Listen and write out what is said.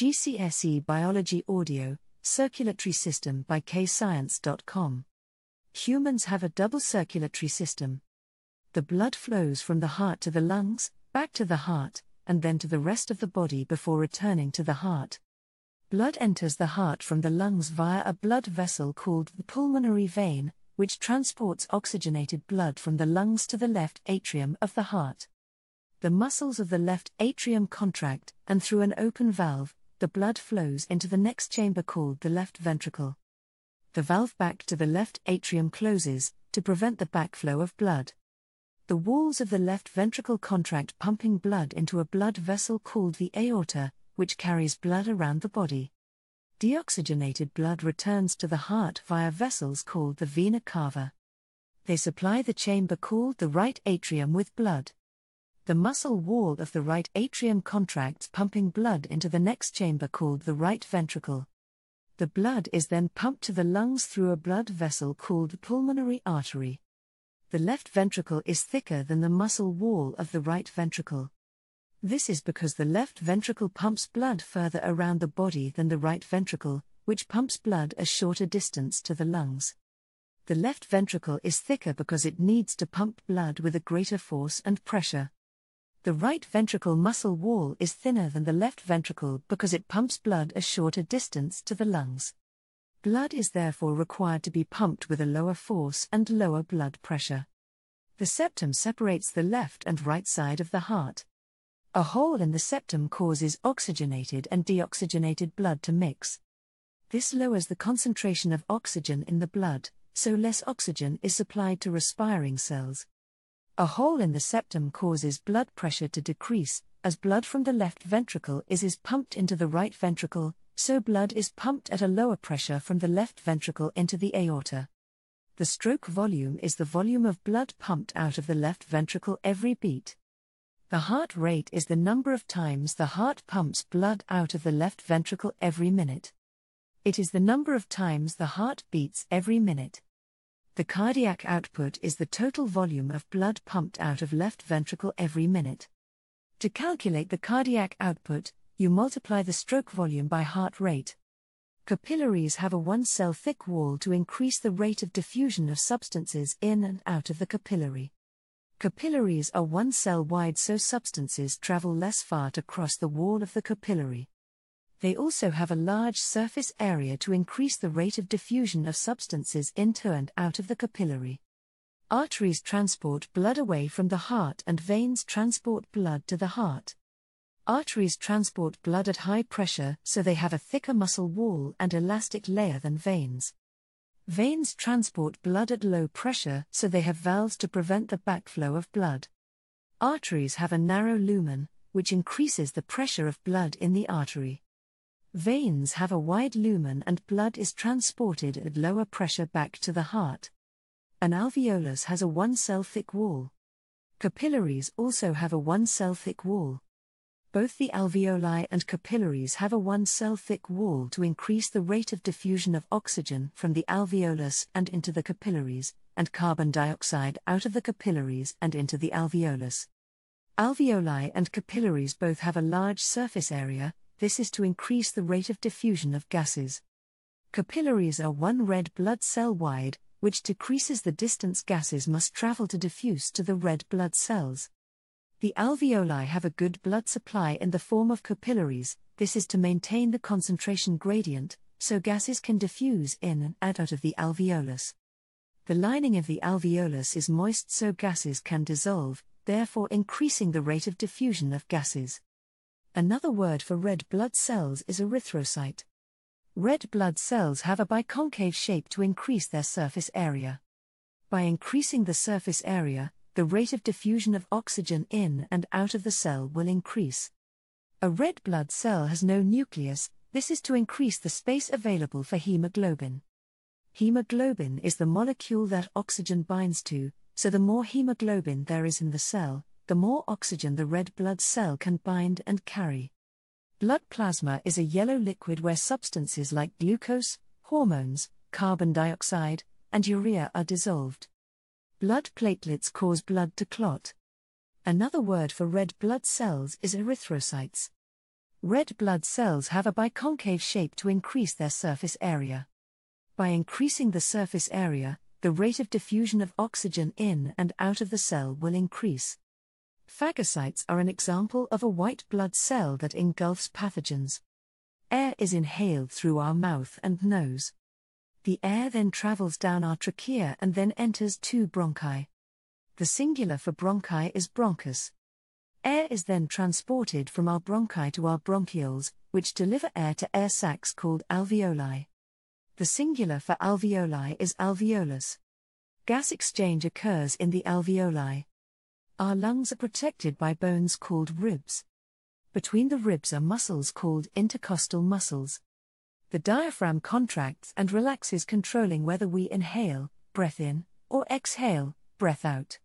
GCSE Biology Audio, Circulatory System by KayScience.com. Humans have a double circulatory system. The blood flows from the heart to the lungs, back to the heart, and then to the rest of the body before returning to the heart. Blood enters the heart from the lungs via a blood vessel called the pulmonary vein, which transports oxygenated blood from the lungs to the left atrium of the heart the muscles of the left atrium contract, and through an open valve, the blood flows into the next chamber called the left ventricle. The valve back to the left atrium closes, to prevent the backflow of blood. The walls of the left ventricle contract, pumping blood into a blood vessel called the aorta, which carries blood around the body. Deoxygenated blood returns to the heart via vessels called the vena cava. They supply the chamber called the right atrium with blood the muscle wall of the right atrium contracts, pumping blood into the next chamber called the right ventricle. The blood is then pumped to the lungs through a blood vessel called the pulmonary artery. The left ventricle is thicker than the muscle wall of the right ventricle. This is because the left ventricle pumps blood further around the body than the right ventricle, which pumps blood a shorter distance to the lungs. The left ventricle is thicker because it needs to pump blood with a greater force and pressure. The right ventricle muscle wall is thinner than the left ventricle because it pumps blood a shorter distance to the lungs. Blood is therefore required to be pumped with a lower force and lower blood pressure. The septum separates the left and right side of the heart. A hole in the septum causes oxygenated and deoxygenated blood to mix. This lowers the concentration of oxygen in the blood, so less oxygen is supplied to respiring cells. A hole in the septum causes blood pressure to decrease, as blood from the left ventricle is, is pumped into the right ventricle, so blood is pumped at a lower pressure from the left ventricle into the aorta. The stroke volume is the volume of blood pumped out of the left ventricle every beat. The heart rate is the number of times the heart pumps blood out of the left ventricle every minute. It is the number of times the heart beats every minute. The cardiac output is the total volume of blood pumped out of left ventricle every minute. To calculate the cardiac output, you multiply the stroke volume by heart rate. Capillaries have a one cell thick wall to increase the rate of diffusion of substances in and out of the capillary. Capillaries are one cell wide so substances travel less far to cross the wall of the capillary. They also have a large surface area to increase the rate of diffusion of substances into and out of the capillary. Arteries transport blood away from the heart and veins transport blood to the heart. Arteries transport blood at high pressure so they have a thicker muscle wall and elastic layer than veins. Veins transport blood at low pressure so they have valves to prevent the backflow of blood. Arteries have a narrow lumen, which increases the pressure of blood in the artery. Veins have a wide lumen and blood is transported at lower pressure back to the heart. An alveolus has a one cell thick wall. Capillaries also have a one cell thick wall. Both the alveoli and capillaries have a one cell thick wall to increase the rate of diffusion of oxygen from the alveolus and into the capillaries, and carbon dioxide out of the capillaries and into the alveolus. Alveoli and capillaries both have a large surface area, this is to increase the rate of diffusion of gases. Capillaries are one red blood cell wide, which decreases the distance gases must travel to diffuse to the red blood cells. The alveoli have a good blood supply in the form of capillaries, this is to maintain the concentration gradient, so gases can diffuse in and out of the alveolus. The lining of the alveolus is moist so gases can dissolve, therefore increasing the rate of diffusion of gases. Another word for red blood cells is erythrocyte. Red blood cells have a biconcave shape to increase their surface area. By increasing the surface area, the rate of diffusion of oxygen in and out of the cell will increase. A red blood cell has no nucleus, this is to increase the space available for hemoglobin. Hemoglobin is the molecule that oxygen binds to, so the more hemoglobin there is in the cell, the more oxygen the red blood cell can bind and carry. Blood plasma is a yellow liquid where substances like glucose, hormones, carbon dioxide, and urea are dissolved. Blood platelets cause blood to clot. Another word for red blood cells is erythrocytes. Red blood cells have a biconcave shape to increase their surface area. By increasing the surface area, the rate of diffusion of oxygen in and out of the cell will increase. Phagocytes are an example of a white blood cell that engulfs pathogens. Air is inhaled through our mouth and nose. The air then travels down our trachea and then enters two bronchi. The singular for bronchi is bronchus. Air is then transported from our bronchi to our bronchioles, which deliver air to air sacs called alveoli. The singular for alveoli is alveolus. Gas exchange occurs in the alveoli. Our lungs are protected by bones called ribs. Between the ribs are muscles called intercostal muscles. The diaphragm contracts and relaxes, controlling whether we inhale, breath in, or exhale, breath out.